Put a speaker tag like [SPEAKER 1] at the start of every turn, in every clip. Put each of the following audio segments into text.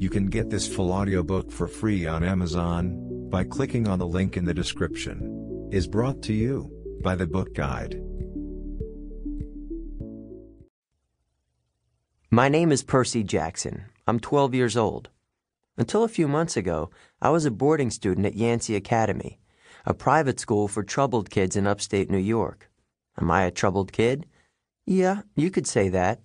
[SPEAKER 1] You can get this full audiobook for free on Amazon by clicking on the link in the description. Is brought to you by the Book Guide.
[SPEAKER 2] My name is Percy Jackson. I'm 12 years old. Until a few months ago, I was a boarding student at Yancey Academy, a private school for troubled kids in upstate New York. Am I a troubled kid? Yeah, you could say that.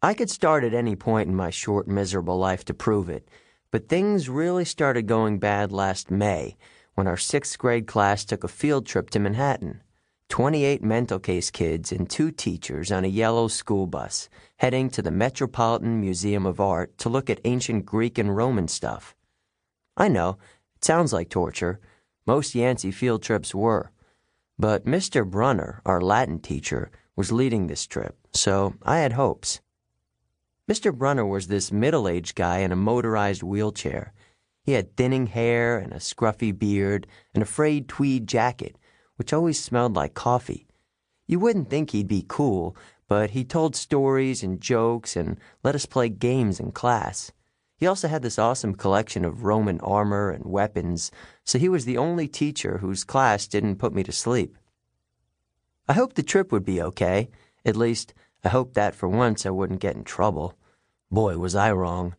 [SPEAKER 2] I could start at any point in my short, miserable life to prove it, but things really started going bad last May when our sixth grade class took a field trip to Manhattan. 28 mental case kids and two teachers on a yellow school bus heading to the Metropolitan Museum of Art to look at ancient Greek and Roman stuff. I know, it sounds like torture. Most Yancey field trips were. But Mr. Brunner, our Latin teacher, was leading this trip, so I had hopes. Mr. Brunner was this middle aged guy in a motorized wheelchair. He had thinning hair and a scruffy beard, and a frayed tweed jacket, which always smelled like coffee. You wouldn't think he'd be cool, but he told stories and jokes and let us play games in class. He also had this awesome collection of Roman armor and weapons, so he was the only teacher whose class didn't put me to sleep. I hoped the trip would be okay. At least, I hoped that for once I wouldn't get in trouble. Boy, was I wrong.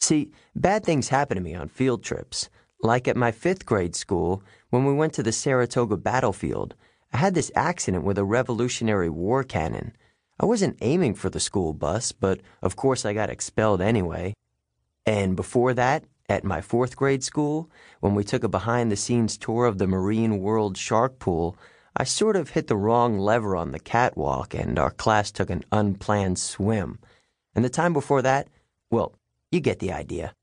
[SPEAKER 2] See, bad things happen to me on field trips. Like at my fifth grade school, when we went to the Saratoga battlefield, I had this accident with a Revolutionary War cannon. I wasn't aiming for the school bus, but of course I got expelled anyway. And before that, at my fourth grade school, when we took a behind the scenes tour of the Marine World Shark Pool, I sort of hit the wrong lever on the catwalk and our class took an unplanned swim. And the time before that, well, you get the idea.